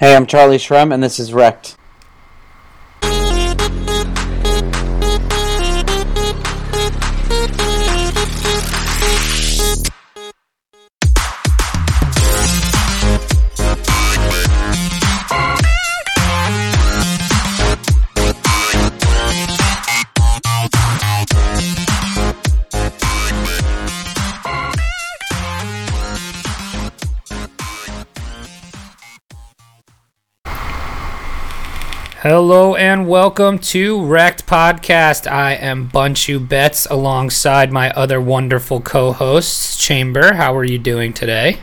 Hey, I'm Charlie Shrem, and this is Wrecked. Hello and welcome to Wrecked Podcast. I am Bunchu Betts alongside my other wonderful co-hosts, Chamber. How are you doing today?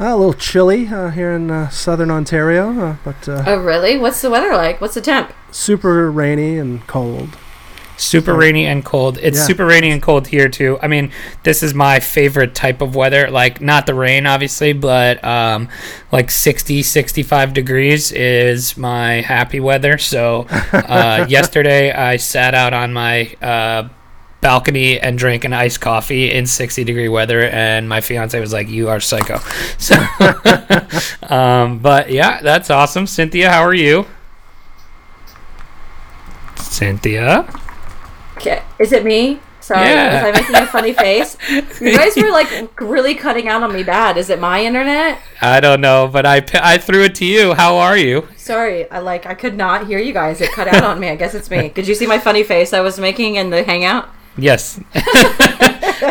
Uh, a little chilly uh, here in uh, southern Ontario, uh, but uh, Oh, really? What's the weather like? What's the temp? super rainy and cold. Super rainy and cold. It's Yeah. super rainy and cold here too. I mean, this is my favorite type of weather. Like not the rain obviously, but um like 60 65 degrees is my happy weather. So, uh yesterday I sat out on my uh balcony and drank an iced coffee in 60 degree weather and my fiance was like you are psycho so um but yeah that's awesome cynthia how are you cynthia Okay. Is it me? Sorry, Yeah. was I making a funny face? You guys were like really cutting out on me bad. Is it my internet? I don't know, but I, I threw it to you. How are you? Sorry, I like I could not hear you guys. It cut out on me. I guess it's me. Did you see my funny face I was making in the hangout? Yes.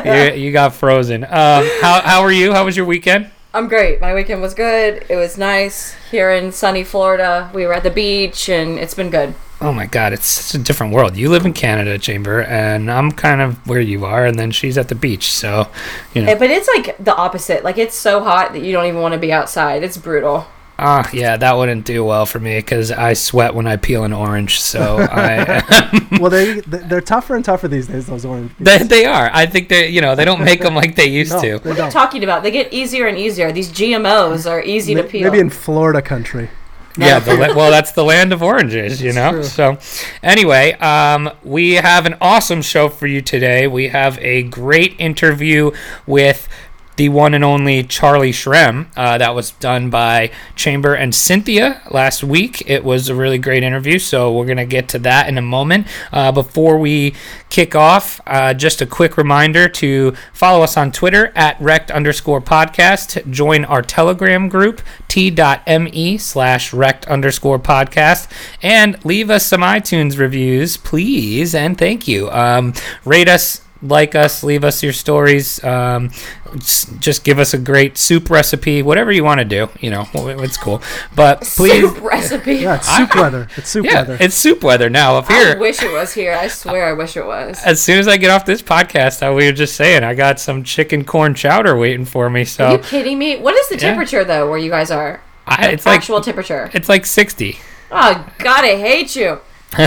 you, you got frozen. Um, how, how are you? How was your weekend? I'm great. My weekend was good. It was nice here in sunny Florida. We were at the beach and it's been good. Oh my God, it's such a different world. You live in Canada, Chamber, and I'm kind of where you are, and then she's at the beach. So, you know. Eh, But it's like the opposite. Like it's so hot that you don't even want to be outside. It's brutal. Ah, yeah, that wouldn't do well for me because I sweat when I peel an orange. So I, Well, they they're tougher and tougher these days. Those orange. they, they are. I think they, you know, they don't make them like they used No, to. they What are you talking about? They get easier and easier. These GMOs are easy to peel. Maybe in Florida country. Yeah, the, well, that's the land of oranges, you know. So, anyway, um, we have an awesome show for you today. We have a great interview with the one and only Charlie Shrem. Uh, that was done by Chamber and Cynthia last week. It was a really great interview, so we're gonna get to that in a moment. Uh, before we kick off, uh, just a quick reminder to follow us on Twitter at rect underscore podcast. Join our Telegram group t.me slash rect underscore podcast and leave us some iTunes reviews, please, and thank you. Um, rate us. Like us, leave us your stories. Um, just, just give us a great soup recipe, whatever you want to do. You know, it's cool. But please, Soup recipe. Yeah, it's soup weather. It's soup yeah, weather. it's soup weather now up here. I wish it was here. I swear, I wish it was. As soon as I get off this podcast, I, we were just saying I got some chicken corn chowder waiting for me. So, Are So you kidding me? What is the Yeah. temperature though, where you guys are? I, it's like Actual temperature. it's like sixty. Oh God, I hate you.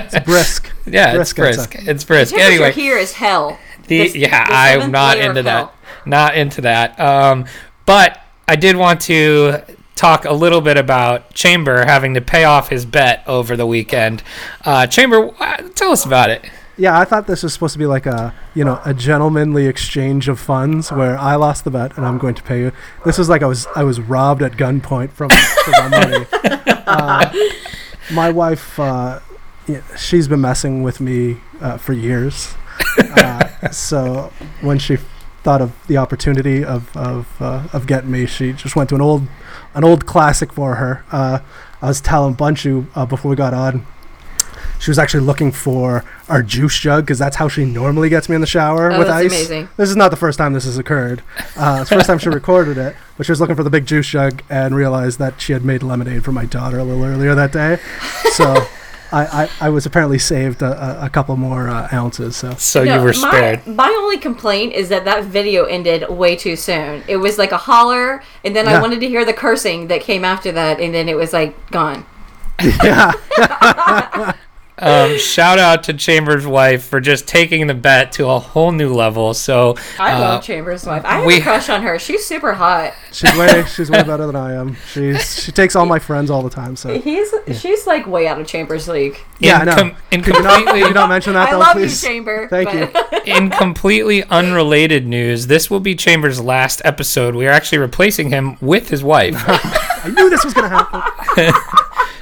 It's brisk. Yeah, it's Brisk brisk. outside. It's brisk. Temperature Anyway, here is hell. the, This- yeah, the I'm not into that. Not into that. Um, but I did want to talk a little bit about Chamber having to pay off his bet over the weekend. Uh, Chamber, tell us about it. Yeah, I thought this was supposed to be like a you know a gentlemanly exchange of funds where I lost the bet and I'm going to pay you. This was like I was I was robbed at gunpoint from, from my money. Uh, my wife, uh, yeah, she's been messing with me uh, for years. Uh, so when she thought of the opportunity of of, uh, of getting me, she just went to an old an old classic for her. Uh, I was telling Bunchu uh, before we got on. She was actually looking for our juice jug because that's how she normally gets me in the shower Oh, with that's ice. amazing. This is not the first time this has occurred. Uh, it's the first time she recorded it, but she was looking for the big juice jug and realized that she had made lemonade for my daughter a little earlier that day. So I, I, I was apparently saved a, a, a couple more uh, ounces. So So No, you were my, spared. My only complaint is that that video ended way too soon. It was like a holler, and then I wanted to hear the cursing that came after that, and then it was like gone. yeah, Um, shout out to Chambers' wife for just taking the bet to a whole new level. So I uh, love Chambers' wife. I have we- a crush on her. She's super hot. she's way she's way better than I am. She's she takes all my friends all the time. So He's she's like way out of Chambers' league. Yeah, I in, know. com- in Could you not, could you not mention that I though, love please? you, Chamber. Thank but- in completely unrelated news, this will be Chambers' last episode. We are actually replacing him with his wife. I knew this was going to happen.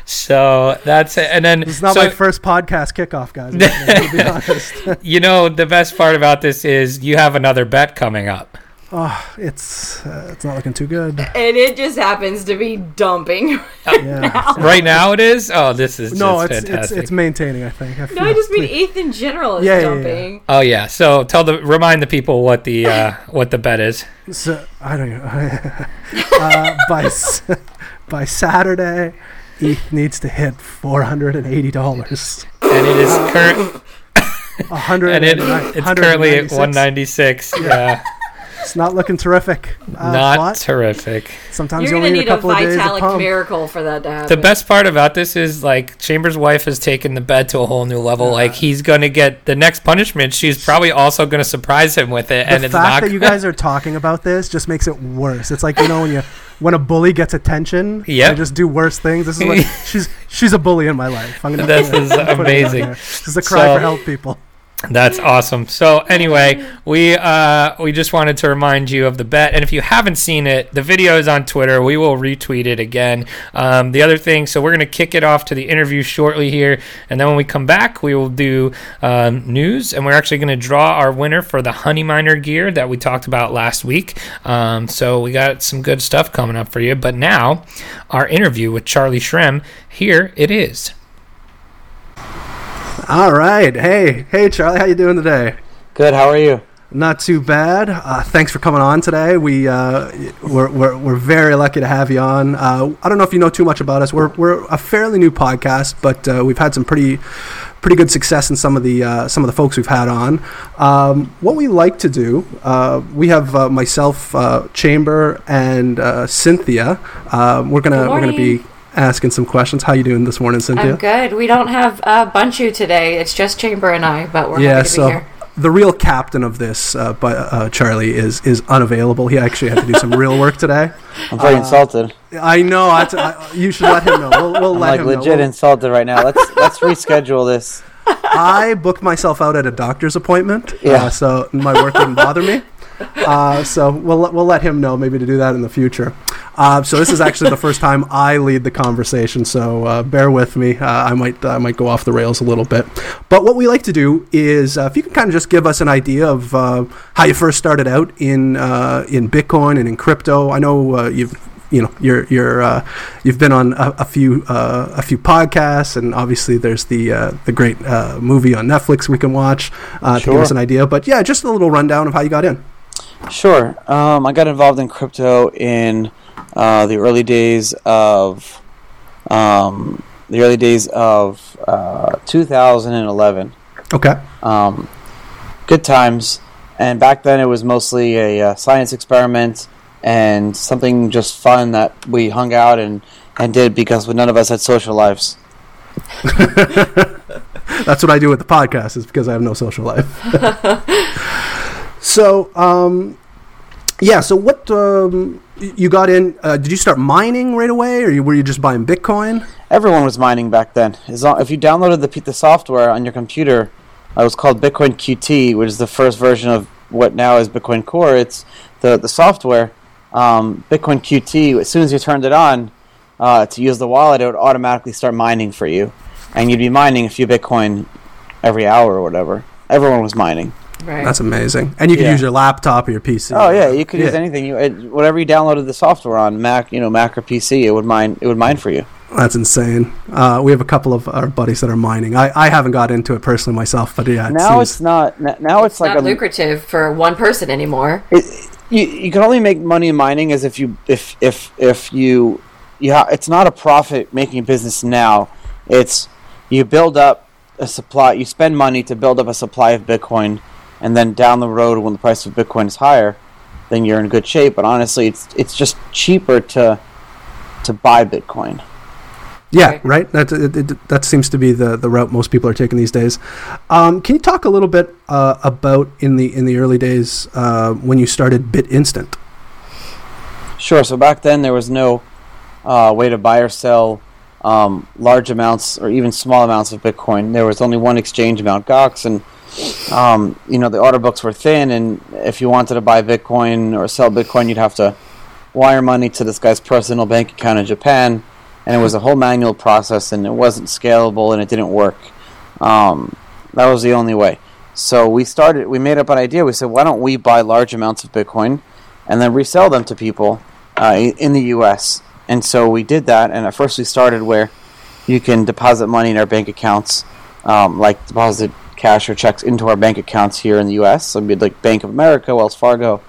So that's it. And then it's not so, my first podcast kickoff, guys. I'm gonna be honest. you know the best part about this is you have another bet coming up. oh, it's uh, it's not looking too good. And it just happens to be dumping. Yeah. Right now it is. Oh, this is No, just it's, it's fantastic. it's maintaining. I think. I, no, I just mean ETH in general is Yeah, yeah, yeah. dumping. oh yeah. So tell the remind the people what the uh, what the bet is. So I don't know. uh, by by Saturday, ETH needs to hit four hundred and eighty dollars. And it is current. Hundred And it, it's currently at 196. Yeah, It's not looking terrific. Uh, not but terrific. sometimes You're you gonna only need need a a couple of days to Vitalik miracle for that to happen. The best part about this is like Chambers' wife has taken the bed to a whole new level. Like he's gonna get the next punishment. She's probably also gonna surprise him with it, and the it's fact not. that you guys are talking about this just makes it worse. It's like you know when you when a bully gets attention, they just do worse things. This is what she's she's a bully in my life. I'm gonna This is put it out amazing. This is a cry So- for help, people. That's awesome. So anyway, we uh, we just wanted to remind you of the bet, and if you haven't seen it, the video is on Twitter. We will retweet it again. Um, the other thing, so we're gonna kick it off to the interview shortly here, and then when we come back, we will do um, news, and we're actually gonna draw our winner for the Honeyminer gear that we talked about last week. Um, so we got some good stuff coming up for you. But now, our interview with Charlie Shrem. Here it is. All right, hey, hey, Charlie, how you doing today? Good. How are you? Not too bad. Uh, thanks for coming on today. We uh, we're, we're, we're very lucky to have you on. Uh, I don't know if you know too much about us. We're, we're a fairly new podcast, but uh, we've had some pretty pretty good success in some of the uh, some of the folks we've had on. Um, what we like to do, uh, we have uh, myself, uh, Chamber, and uh, Cynthia. Uh, we're gonna we're gonna be asking some questions. How you doing this morning, Cynthia? I'm good. We don't have uh, Bunchu today. It's just Chamber and I, but we're yeah, happy to so be here. the real captain of this, uh, but uh, Charlie is is unavailable. He actually had to do some real work today. I'm very Uh, insulted. I know. I, I, you should let him know. We'll, we'll I'm let like him legit know. We'll- insulted right now. Let's let's reschedule this. I booked myself out at a doctor's appointment, Yeah. uh, so my work didn't bother me. Uh, so we'll we'll let him know maybe to do that in the future. Uh, so this is actually the first time I lead the conversation, so uh, bear with me. Uh, I might I might go off the rails a little bit, but what we like to do is uh, if you can kind of just give us an idea of uh, how you first started out in uh, in Bitcoin and in crypto. I know uh, you've you know you're you're uh, you've been on a, a few uh, a few podcasts and obviously there's the uh, the great uh, movie on Netflix we can watch uh, to give us an idea. But yeah, just a little rundown of how you got in. Sure. Um, I got involved in crypto in uh, the early days of um, the early days of uh, 2011. Okay. Um, good times, and back then it was mostly a uh, science experiment and something just fun that we hung out and and did because none of us had social lives. That's what I do with the podcast is because I have no social life. so, um, yeah. So what um, you got in? Uh, did you start mining right away, or were you just buying Bitcoin? Everyone was mining back then. If you downloaded the, the software on your computer, uh, it was called Bitcoin QT, which is the first version of what now is Bitcoin Core. It's the the software. Um, Bitcoin QT. As soon as you turned it on uh, to use the wallet, it would automatically start mining for you, and you'd be mining a few Bitcoin every hour or whatever. Everyone was mining. Right. That's amazing. And you can Yeah. use your laptop or your PC. Oh yeah, you could use anything. You it, whatever you downloaded the software on Mac, you know Mac or PC, it would mine. It would mine for you. That's insane. Uh, we have a couple of our buddies that are mining. I, I haven't got into it personally myself, but yeah, it Now seems- it's not. Now it's, it's like not a lucrative for one person anymore. it, you, you can only make money in mining as if you if if if you yeah it's not a profit making business now it's you build up a supply you spend money to build up a supply of bitcoin and then down the road when the price of bitcoin is higher then you're in good shape but honestly it's it's just cheaper to to buy bitcoin Yeah, Right. right. That it, it, that seems to be the, the route most people are taking these days. Um, can you talk a little bit uh, about in the in the early days uh, when you started BitInstant? Sure. So back then there was no uh, way to buy or sell um, large amounts or even small amounts of Bitcoin. There was only one exchange, Mt. Gox, and um, you know the order books were thin. And if you wanted to buy Bitcoin or sell Bitcoin, you'd have to wire money to this guy's personal bank account in Japan, and it was a whole manual process, and it wasn't scalable, and it didn't work. Um, that was the only way. So we started. We made up an idea. We said, why don't we buy large amounts of Bitcoin, and then resell them to people uh, in the U.S. And so we did that. And at first, we started where you can deposit money in our bank accounts, um, like deposit cash or checks into our bank accounts here in the U.S. So it'd be like Bank of America, Wells Fargo,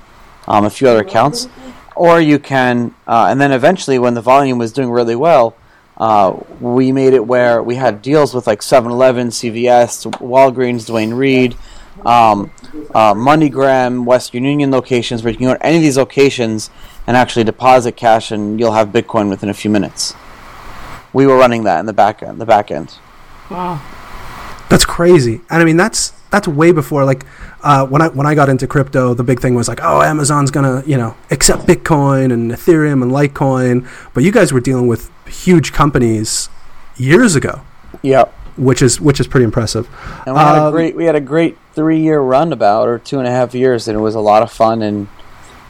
um, a few other accounts. Or you can, uh, and then eventually, when the volume was doing really well, uh, we made it where we had deals with like 7-Eleven, CVS, Walgreens, Duane Reade, um, uh, MoneyGram, Western Union locations, where you can go to any of these locations and actually deposit cash, and you'll have Bitcoin within a few minutes. We were running that in the back end. The back end. Wow. That's crazy. And I mean, that's that's way before like uh, when I when I got into crypto, the big thing was like, oh, Amazon's gonna you know accept Bitcoin and Ethereum and Litecoin, but you guys were dealing with huge companies years ago, Yep. which is which is pretty impressive. And we had a Um, great we had a great three year run about or two and a half years, and it was a lot of fun and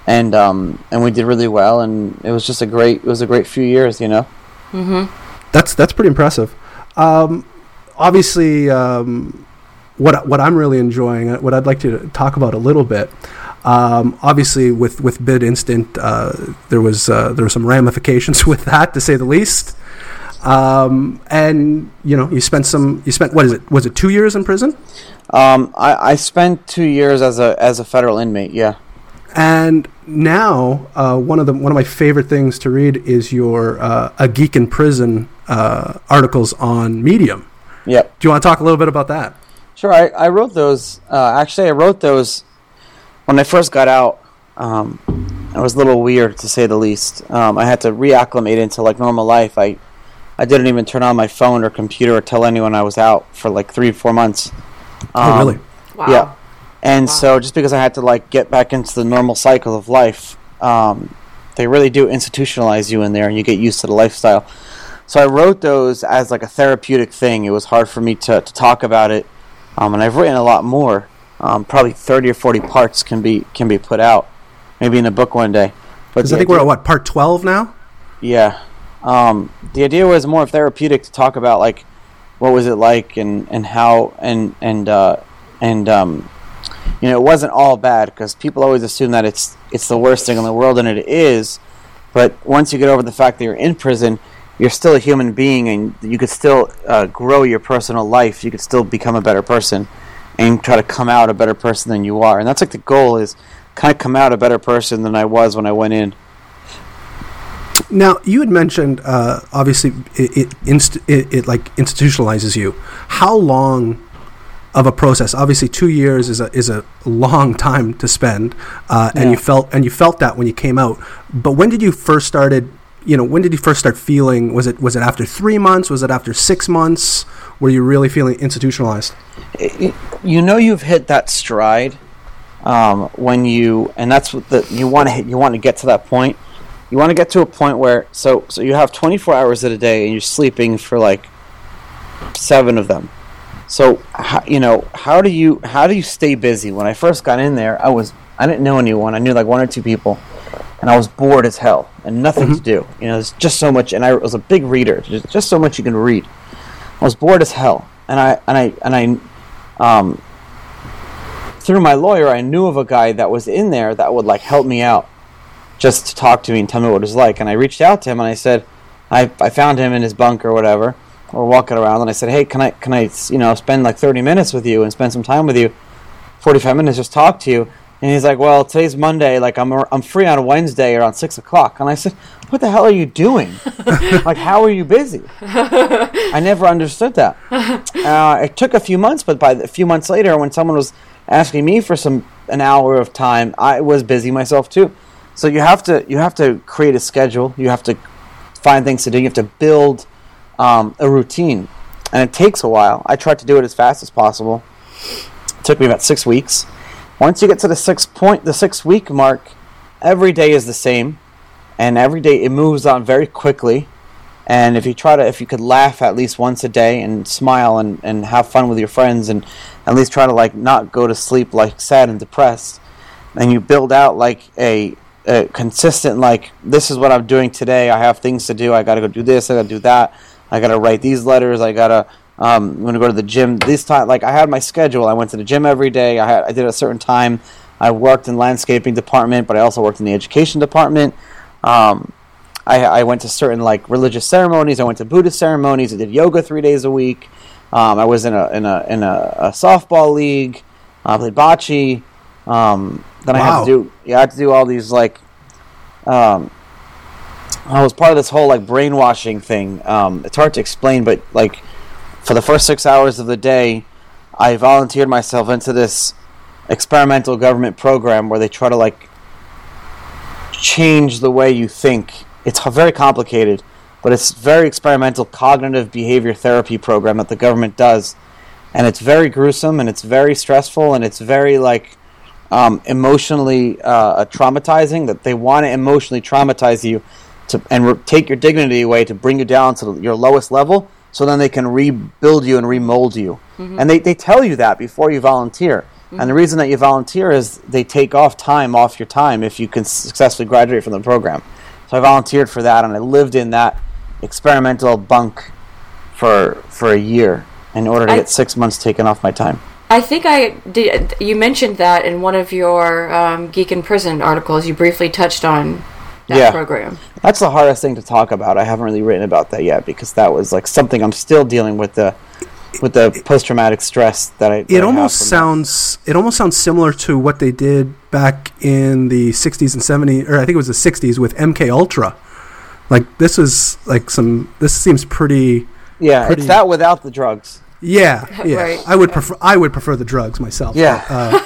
and um and we did really well, and it was just a great it was a great few years, you know. Mhm. That's that's pretty impressive. Um, obviously, um, what what I'm really enjoying, what I'd like to talk about a little bit. Um, obviously, with with BitInstant, uh, there was uh, there were some ramifications with that, to say the least. Um, and you know, you spent some. You spent what is it? Was it two years in prison? Um, I, I spent two years as a as a federal inmate. Yeah. And now, uh, one of the one of my favorite things to read is your uh, "A Geek in Prison" uh, articles on Medium. Yep. Do you want to talk a little bit about that? Sure. I, I wrote those. Uh, actually, I wrote those when I first got out. Um, it was a little weird to say the least. Um, I had to reacclimate into like normal life. I I didn't even turn on my phone or computer or tell anyone I was out for like three four months. oh, Um, really? Wow. Yeah. And Wow. so just because I had to like get back into the normal cycle of life, um, they really do institutionalize you in there and you get used to the lifestyle. So I wrote those as like a therapeutic thing. It was hard for me to, to talk about it. Um, and I've written a lot more. Um, probably 30 or 40 parts can be can be put out. Maybe in a book one day. But Because I think we're at what part twelve now. yeah. Um, the idea was more therapeutic to talk about like what was it like and, and how and and uh, and um, you know it wasn't all bad because people always assume that it's it's the worst thing in the world and it is. But once you get over the fact that you're in prison, you're still a human being and you could still uh, grow your personal life. You could still become a better person and try to come out a better person than you are. And that's like the goal is kind of come out a better person than I was when I went in. Now you had mentioned uh, obviously it it, inst- it it like institutionalizes you. How long of a process? Obviously, two years is a is a long time to spend, uh, and Yeah. you felt and you felt that when you came out. But when did you first started? You know, when did you first start feeling? Was it was it after three months? Was it after six months? Were you really feeling institutionalized? you know you've hit that stride um, when you and that's what the you want to hit you want to get to that point you want to get to a point where so so you have 24 hours in a day and you're sleeping for like seven of them so you know how do you how do you stay busy when i first got in there i was i didn't know anyone i knew like one or two people and i was bored as hell and nothing to do you know there's just so much and i was a big reader just, just so much you can read i was bored as hell and i and i and i um, through my lawyer, I knew of a guy that was in there that would like help me out, just to talk to me and tell me what it was like. And I reached out to him and I said, I, I found him in his bunk or whatever, or walking around, and I said, hey, can I can I you know spend like thirty minutes with you and spend some time with you, forty five minutes just talk to you. And he's like, well, today's Monday, like I'm I'm free on Wednesday around six o'clock. And I said, what the hell are you doing? like, how are you busy? I never understood that. Uh, it took a few months, but by a few months later, when someone was asking me for some an hour of time, I was busy myself too. So you have to you have to create a schedule. You have to find things to do. You have to build um, a routine, and it takes a while. I tried to do it as fast as possible. It took me about six weeks. Once you get to the six point, the six week mark, every day is the same, and every day it moves on very quickly. And if you try to, if you could laugh at least once a day and smile and, and have fun with your friends and at least try to like not go to sleep like sad and depressed, and you build out like a a consistent like this is what I'm doing today. I have things to do. I got to go do this. I got to do that. I got to write these letters. I got to um, I'm gonna go to the gym this time. Like I had my schedule. I went to the gym every day. I had I did a certain time. I worked in landscaping department, but I also worked in the education department. Um, I, I went to certain like religious ceremonies. I went to Buddhist ceremonies. I did yoga three days a week. Um, I was in a in a in a, a softball league. I played bocce. Um, then I had to do yeah, I had to do all these like um, I was part of this whole like brainwashing thing. Um, it's hard to explain, but like for the first six hours of the day, I volunteered myself into this experimental government program where they try to like change the way you think. It's very complicated, but it's very experimental cognitive behavior therapy program that the government does, and it's very gruesome and it's very stressful and it's very like um, emotionally uh, traumatizing. That they want to emotionally traumatize you to and re- take your dignity away to bring you down to your lowest level, so then they can rebuild you and remold you. And they, they tell you that before you volunteer. And the reason that you volunteer is they take off time off your time if you can successfully graduate from the program. So I volunteered for that, and I lived in that experimental bunk for for a year in order to I- get six months taken off my time. I think I did. You mentioned that in one of your um, Geek in Prison articles. You briefly touched on that Yeah. program. That's the hardest thing to talk about. I haven't really written about that yet because that was like something I'm still dealing with the with the post traumatic stress that I. that I It have almost from that. sounds it almost sounds similar to what they did back in the 60s and 70s or I think it was the 60s with MK Ultra. Like this is like some this seems pretty Yeah, pretty- it's that without the drugs. yeah, yeah. Right. I would prefer I would prefer the drugs myself. Yeah. Uh,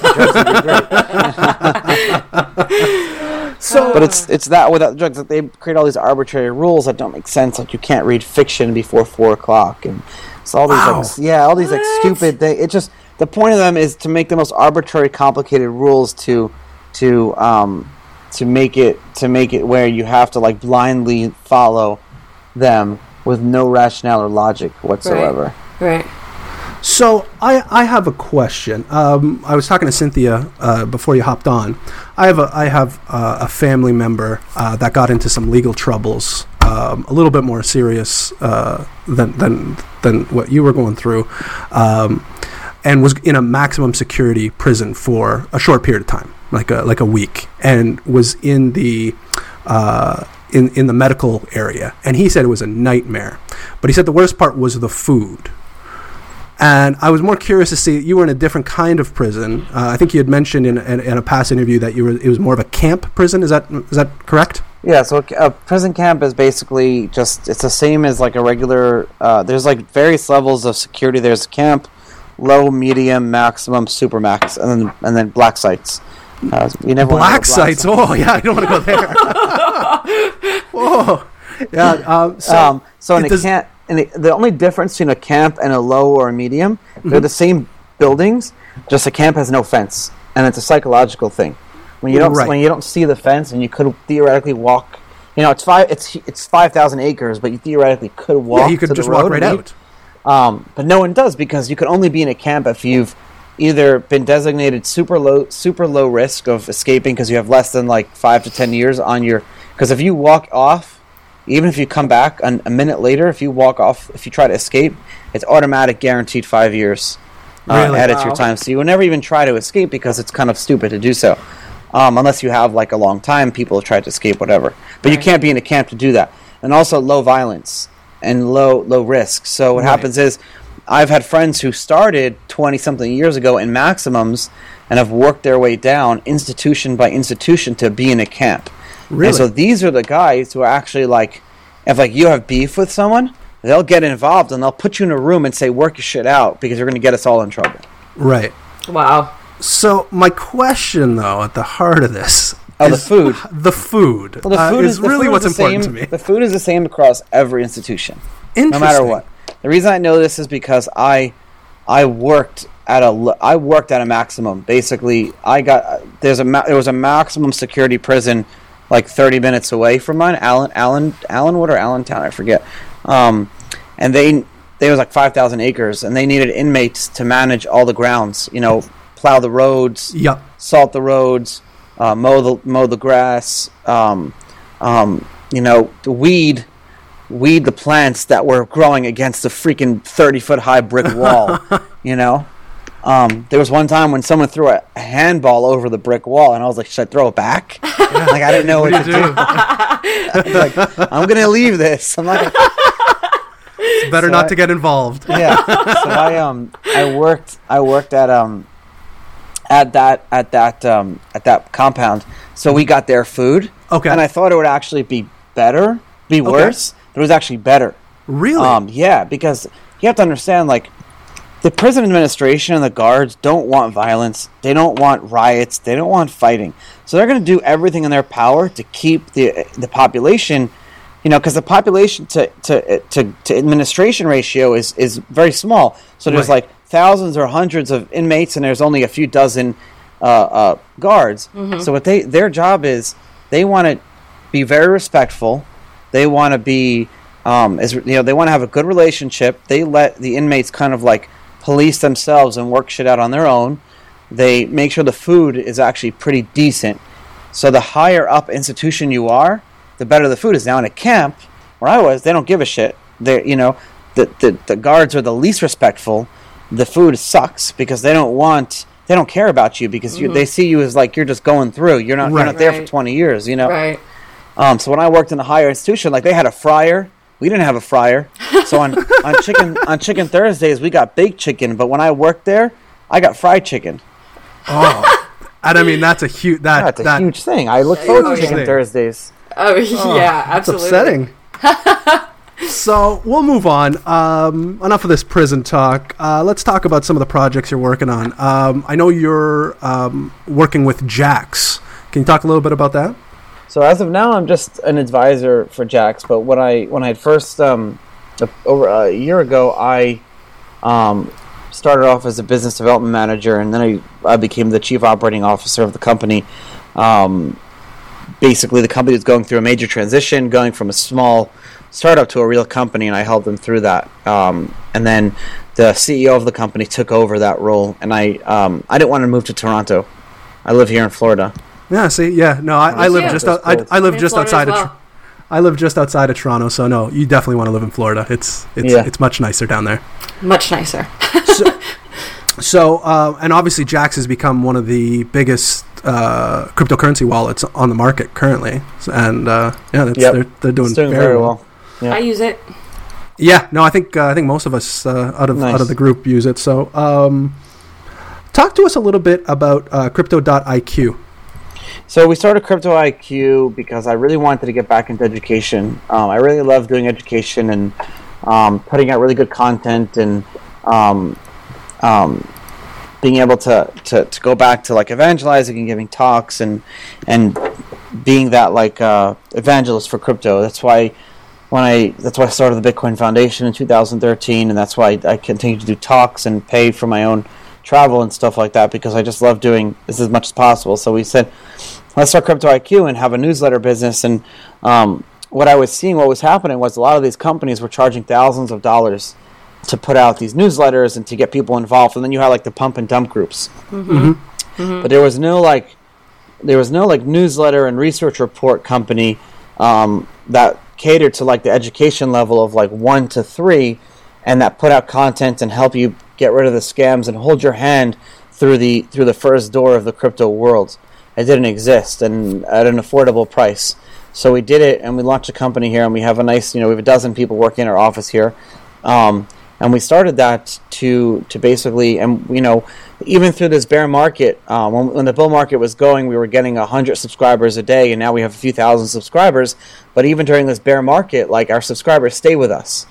Drugs would be great. so But it's it's that without drugs that they create all these arbitrary rules that don't make sense. Like you can't read fiction before four o'clock, and so all these Wow. like yeah, all these like stupid things. It just the point of them is to make the most arbitrary, complicated rules to to um to make it to make it where you have to like blindly follow them with no rationale or logic whatsoever. Right. So I, I have a question. Um, I was talking to Cynthia uh, before you hopped on. I have a I have uh, a family member uh, that got into some legal troubles, um, a little bit more serious uh, than than than what you were going through, um, and was in a maximum security prison for a short period of time, like a like a week, and was in the uh, in in the medical area. And he said it was a nightmare, but he said the worst part was the food. And I was more curious to see you were in a different kind of prison. Uh, I think you had mentioned in, in, in a past interview that you were it was more of a camp prison. Is that is that correct? Yeah, so a prison camp is basically just it's the same as like a regular. Uh, there's like various levels of security. There's camp, low, medium, maximum, super max, and then and then black sites. Uh, you never wanna Black sites. Oh yeah, I don't want to go there. Whoa. Yeah. Um, so um, so in a camp, in a, the only difference between a camp and a low or a medium, Mm-hmm. they're the same buildings. Just a camp has no fence, and it's a psychological thing. When you don't Right. when you don't see the fence, and you could theoretically walk. You know, it's five. It's it's five thousand acres, but you theoretically could walk. yeah, you could just walk right out. Um, but no one does because you can only be in a camp if you've either been designated super low, super low risk of escaping because you have less than like five to ten years on your. Because if you walk off, even if you come back an, a minute later, if you walk off, if you try to escape, it's automatic, guaranteed five years uh, Really? added to your time. So you will never even try to escape because it's kind of stupid to do so. Um, unless you have like a long time, people have tried to escape, whatever. But you can't be in a camp to do that. And also low violence and low low risk. So what Right. happens is, I've had friends who started twenty something years ago in maximums and have worked their way down institution by institution to be in a camp. Really? And so these are the guys who are actually like, if like you have beef with someone, they'll get involved and they'll put you in a room and say, "Work your shit out," because you're going to get us all in trouble. Right. Wow. So my question, though, at the heart of this, Oh, the is food. The food. Well, the uh, food is, the really food what's is the important same- to me. The food is the same across every institution, no matter what. The reason I know this is because I, I worked at a l- I worked at a maximum. Basically, I got there's a there was a maximum security prison like 30 minutes away from mine, Allen Allen Allenwood or Allentown, I forget. Um, and they there was like 5,000 acres, and they needed inmates to manage all the grounds. You know, plow the roads, Yep. salt the roads, uh, mow the mow the grass, um, um, you know, weed weed the plants that were growing against the freaking 30 foot high brick wall you know um, there was one time when someone threw a handball over the brick wall and i was like should i throw it back like i didn't know what, What to do do like i'm gonna leave this i'm gonna It's better So not I- to get involved. yeah. So I um I worked I worked at um at that at that um at that compound. So we got their food. Okay. And I thought it would actually be better, be worse. But it was actually better. Really? Um yeah, because you have to understand like the prison administration and the guards don't want violence. They don't want riots. They don't want fighting. So they're going to do everything in their power to keep the the population, you know, because the population to, to to to administration ratio is is very small. So there's Right. like thousands or hundreds of inmates, and there's only a few dozen uh, uh, guards. So what they their job is, they want to be very respectful. They want to be, um, as you know, they want to have a good relationship. They let the inmates kind of like police themselves and work shit out on their own. They make sure the food is actually pretty decent. So the higher up institution you are, the better the food is. Now in a camp where I was, they don't give a shit. They, you know, the, the the guards are the least respectful. The food sucks because they don't want, they don't care about you because you, they see you as like you're just going through. You're not, Right. you're not there for Right. 20 years. You know. Right. Um, so when I worked in a higher institution, like they had a fryer. We didn't have a fryer. So on, on chicken on chicken Thursdays we got baked chicken, but when I worked there, I got fried chicken. oh. And I mean, that's a huge that That's a that huge thing. I look forward to chicken thing. Thursdays. Oh, yeah, That's absolutely. upsetting. so we'll move on. Um, enough of this prison talk. Uh, let's talk about some of the projects you're working on. Um, I know you're um, working with Jaxx. Can you talk a little bit about that? So as of now, I'm just an advisor for Jaxx. But when I when I had first um, over a year ago, I um, started off as a business development manager, and then I, I became the chief operating officer of the company. Um, basically, the company was going through a major transition, going from a small startup to a real company, and I helped them through that. Um, and then the CEO of the company took over that role, and I um, I didn't want to move to Toronto. I live here in Florida. Yeah. See. Yeah. No. I, I live Yeah. just out, I, I live just Florida outside as of. Tr- I live just outside of Toronto, so no, you definitely want to live in Florida. It's it's Yeah. it's much nicer down there. Much nicer. So, uh, and obviously, Jaxx has become one of the biggest uh, cryptocurrency wallets on the market currently, and uh, yeah, that's, Yep. they're they're doing, doing very, very well. well. Yeah. I use it. Yeah, no, I think uh, I think most of us uh, out of Nice. out of the group use it. So, um, talk to us a little bit about uh, Crypto.iq. So we started Crypto IQ because I really wanted to get back into education. Um, I really love doing education and um, putting out really good content and um, um, being able to, to, to go back to like evangelizing and giving talks and and being that like uh, evangelist for crypto. That's why when I that's why I started the Bitcoin Foundation in 2013, and that's why I continue to do talks and pay for my own travel and stuff like that because I just love doing this as much as possible. So we said, let's start Crypto IQ and have a newsletter business. And um, what I was seeing, what was happening was a lot of these companies were charging thousands of dollars to put out these newsletters and to get people involved. And then you had like the pump and dump groups, but there was no like there was no like newsletter and research report company um, that catered to like the education level of like one to three and that put out content and help you get rid of the scams and hold your hand through the through the first door of the crypto world it didn't exist and at an affordable price. So we did it and we launched a company here and we have a nice you know we have a dozen people working in our office here. Um, and we started that to to basically and you know even through this bear market uh, when, when the bull market was going we were getting 100 subscribers a day and now we have a few thousand subscribers. But even during this bear market like our subscribers stay with us.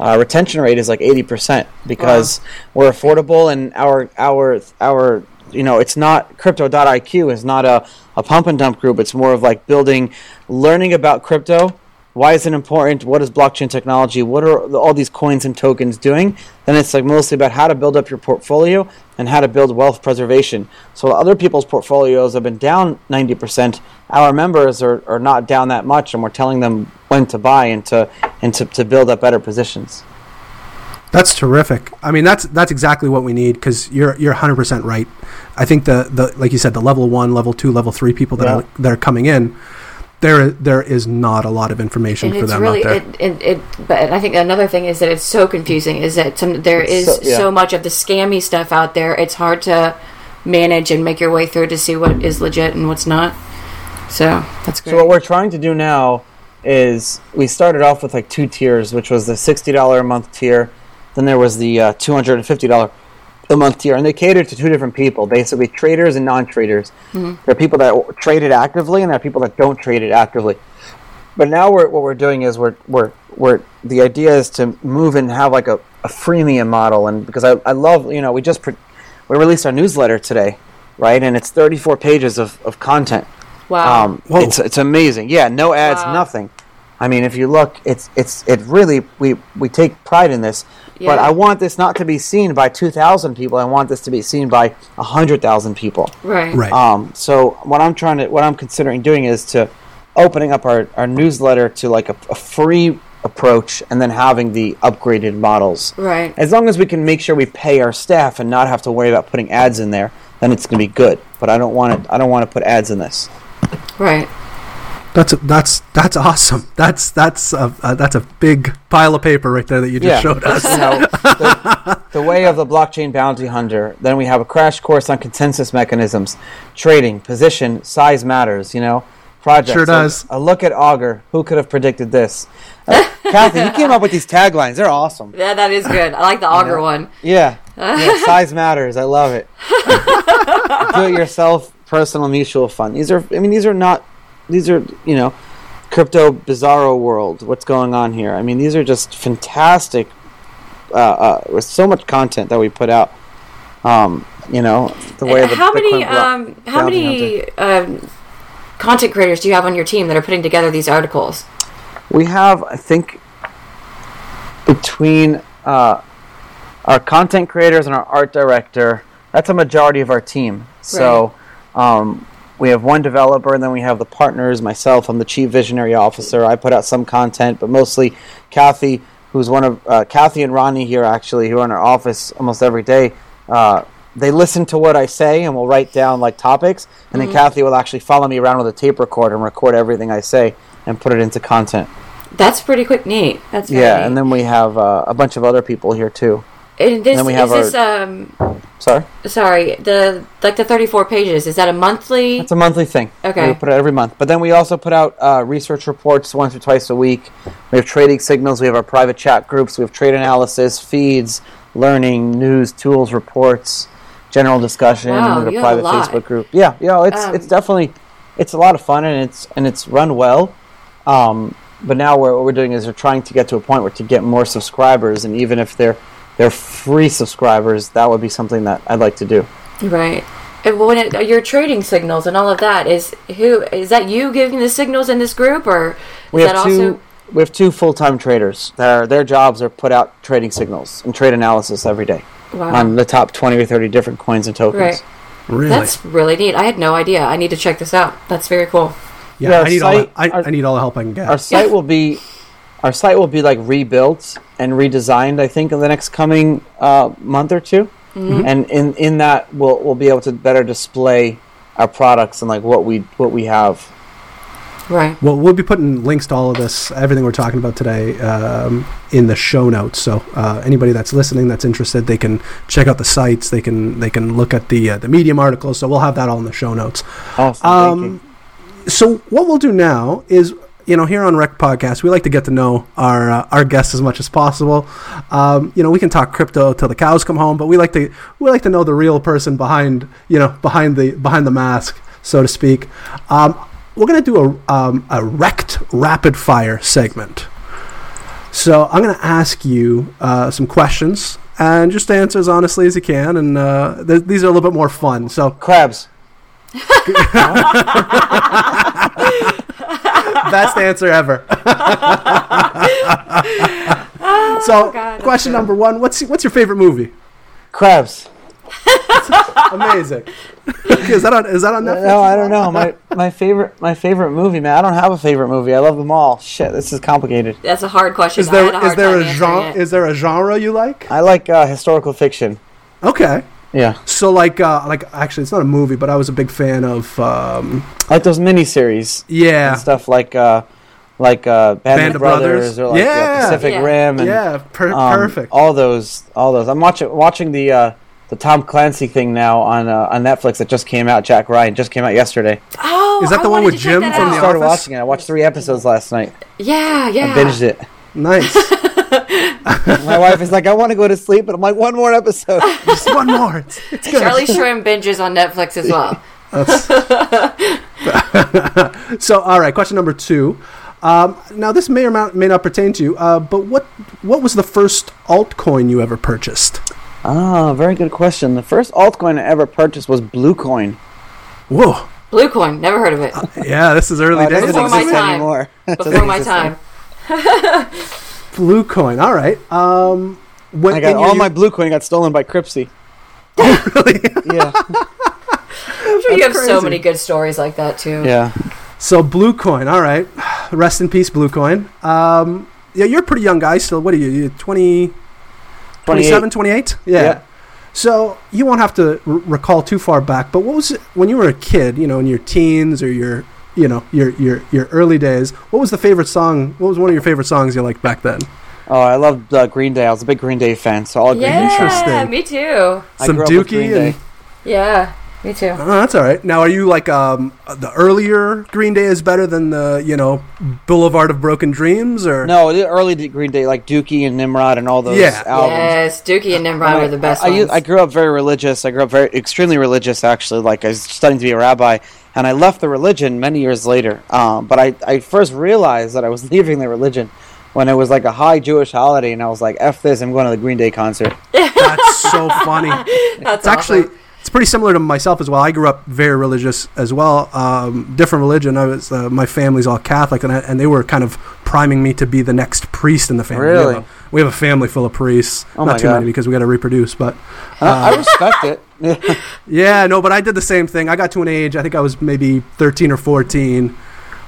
Our retention rate is like 80% because we're affordable and our our our you know it's not crypto.iq is not a, a pump and dump group. It's more of like building learning about crypto. Why is it important? What is blockchain technology? What are all these coins and tokens doing? Then it's like mostly about how to build up your portfolio and how to build wealth preservation. So other people's portfolios have been down 90% our members are, are not down that much and we're telling them when to buy and to and to, to build up better positions That's terrific. I mean, that's that's exactly what we need because you're you're 100 percent right. I think the the like you said, the level one, level two, level three people that Yeah. are that are coming in, there there is not a lot of information and for it's them really out there. it, it, it but i think another thing is that it's so confusing is that some there is so- so, yeah. much of the scammy stuff out there it's hard to manage and make your way through to see what is legit and what's not so that's great So what we're trying to do now is we started off with like two tiers, which was the sixty dollar a month tier, then there was the uh, two hundred and fifty dollar a month tier, and they catered to two different people, basically traders and non-traders. There are people that trade it actively, and there are people that don't trade it actively. But now we're, what we're doing is we're we're we're the idea is to move and have like a, a freemium model, and because I, I love you know we just pre- we released our newsletter today, right, and it's thirty four pages of, of content. wow Um, it's it's amazing. Yeah, no ads, Wow. nothing. I mean, if you look, it's it's it really we we take pride in this. But I want this not to be seen by two thousand people. I want this to be seen by hundred thousand people. right Right. Um, so what I'm trying to what I'm considering doing is to opening up our, our newsletter to like a, a free approach and then having the upgraded models. right As long as we can make sure we pay our staff and not have to worry about putting ads in there, then it's going to be good. But I don't want to I don't want to put ads in this. right That's that's that's awesome. That's that's a, uh, that's a big pile of paper right there that you just showed us. You know, the, the way of the blockchain bounty hunter. Then we have a crash course on consensus mechanisms, trading, position, size matters. You know, projects. Sure does. A, a look at Augur. Who could have predicted this? Uh, Kathy, you came up with these taglines. They're awesome. yeah that is good i like the Augur one Yeah. yeah size matters. I love it. Do it yourself. Personal mutual fund. These are. I mean, these are not. These are. You know. Crypto bizarro world. What's going on here? I mean, these are just fantastic. Uh, uh, with so much content that we put out. Um, you know, the way the how many um how many um content creators do you have on your team that are putting together these articles We have, I think, between uh, our content creators and our art director, that's a majority of our team. So um, we have one developer, and then we have the partners. Myself, I'm the chief visionary officer. I put out some content, but mostly Kathy, who's one of uh, Kathy and Ronnie here actually, who are in our office almost every day. Uh, they listen to what I say and will write down like topics, and then Kathy will actually follow me around with a tape recorder and record everything I say and put it into content. that's pretty quick neat that's Yeah, neat. and then we have uh, a bunch of other people here too. And this, then we is have our- this um Sorry, sorry the like the 34 pages is that a monthly it's a monthly thing. Okay. we put it every month. But then we also put out uh, research reports once or twice a week. We have trading signals. We have our private chat groups. We have trade analysis, feeds, learning, news, tools, reports, general discussion. Wow, we have a have a private. Facebook group. Yeah, you know, it's Um, it's definitely it's a lot of fun and it's and it's run well. Um, but now we're, what we're doing is we're trying to get to a point where to get more subscribers, and even if they're they're free subscribers, that would be something that I'd like to do. right and when it, your trading signals and all of that is who is that you giving the signals in this group or is We that have two. also We have two full-time traders. that are their jobs are put out trading signals and trade analysis every day wow on the top twenty or thirty different coins and tokens. right Really? that's really neat i had no idea i need to check this out that's very cool yeah, yeah, I need site- all the, I, our- I need all the help I can get. Our site will be, our site will be like rebuilt and redesigned. I think in the next coming uh, month or 2 and in in that we'll we'll be able to better display our products and like what we what we have. right Well, we'll be putting links to all of this, everything we're talking about today, um, in the show notes. So uh, anybody that's listening, that's interested, they can check out the sites. They can they can look at the uh, the Medium articles. So we'll have that all in the show notes. Awesome. thank Um, you. so what we'll do now is you know here on rec podcast we like to get to know our uh, our guests as much as possible. Um, you know we can talk crypto till the cows come home but we like to we like to know the real person behind you know behind the behind the mask so to speak. Um, we're going to do a um, a wrecked rapid fire segment. So i'm going to ask you uh, some questions and just answer as honestly as you can and uh, th- these are a little bit more fun so Crabs. Best answer ever. so, God, question good. number one: What's what's your favorite movie? Crabs. Amazing. is that on? Is that on Netflix? No, I don't know. My my favorite my favorite movie, man. I don't have a favorite movie. I love them all. Shit, this is complicated. That's a hard question. Is I had there a is hard there time a answering genre? it. Is there a genre you like? I like uh, historical fiction. Okay. Yeah, So like uh like actually it's not a movie, but I was a big fan of um I like those miniseries yeah and stuff like uh like uh, Band, Band of of Brothers, Brothers. or like uh, Yeah. Pacific Yeah. Rim and yeah per- um, perfect. All those, all those. I'm watching watching the uh, the Tom Clancy thing now on uh, on Netflix that just came out. Jack Ryan just came out yesterday. Oh, Is that I the one wanted with to check Jim that from I The out. started Office? watching it. I watched three episodes last night. Yeah, yeah. I binged it. nice. My wife is like, I want to go to sleep, but I'm like, one more episode. Just one more. It's, it's good. Charlie Shrem binges on Netflix as well. So, all right, question number two. Um, now, this may or may not pertain to you, uh, but what what was the first altcoin you ever purchased? Ah, very good question. The first altcoin I ever purchased was Bluecoin. Whoa, Blue coin, never heard of it. yeah, this is early Uh, days. Before my time. anymore. Before my time. Anymore. Blue coin. All right. Um, when I got in your all u- my Bluecoin got stolen by Cryptsy. really. Yeah, I'm sure you have so many good stories like that too. yeah. So blue coin. All right. Rest in peace, blue coin. Um, yeah, you're a pretty young guy still. What are you? you 20, 27, 28? Yeah. Yeah. So you won't have to r- recall too far back, but what was it when you were a kid? You know, in your teens or your, you know, your your your early days. What was the favorite song? What was one of your favorite songs you liked back then? Oh, I loved uh, Green Day. I was a big Green Day fan, so all Green Day. Yeah, Interesting. me too. I Some grew up with Dookie and- Yeah, me too. Oh, that's all right. Now, are you like um, the earlier Green Day is better than the you know Boulevard of Broken Dreams or No, the early Green Day, like Dookie and Nimrod and all those Yeah. albums. Yes, Dookie and Nimrod I- were the best I, I, ones. used- I grew up very religious. I grew up very extremely religious, actually. Like I was studying to be a rabbi, and I left the religion many years later. Um, but I, I first realized that I was leaving the religion when it was like a high Jewish holiday, and I was like, "F this! I'm going to the Green Day concert." That's so funny. That's It's actually it's pretty similar to myself as well. I grew up very religious as well. Um, different religion. I was uh, my family's all Catholic, and I, and they were kind of priming me to be the next priest in the family. We have Really? a, we have a family full of priests. Oh Not too God. many because we got to reproduce, but Uh, I respect it. Yeah. yeah, no. But I did the same thing. I got to an age. I think I was maybe thirteen or fourteen,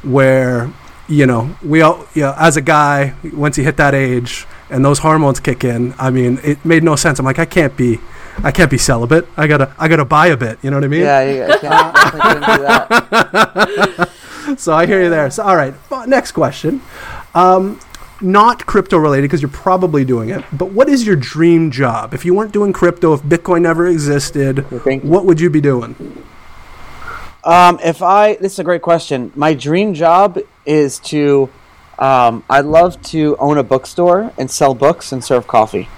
where you know we all you know, as a guy once you hit that age and those hormones kick in. I mean, it made no sense. I'm like, I can't be. I can't be celibate. I gotta, I gotta buy a bit. You know what I mean? yeah, yeah, I can't, I couldn't do that. So I hear you there. So all right, next question. Um, not crypto related because you're probably doing it. But what is your dream job? If you weren't doing crypto, if Bitcoin never existed, what would you be doing? Um, if I, this is a great question. My dream job is to, um, I'd love to own a bookstore and sell books and serve coffee.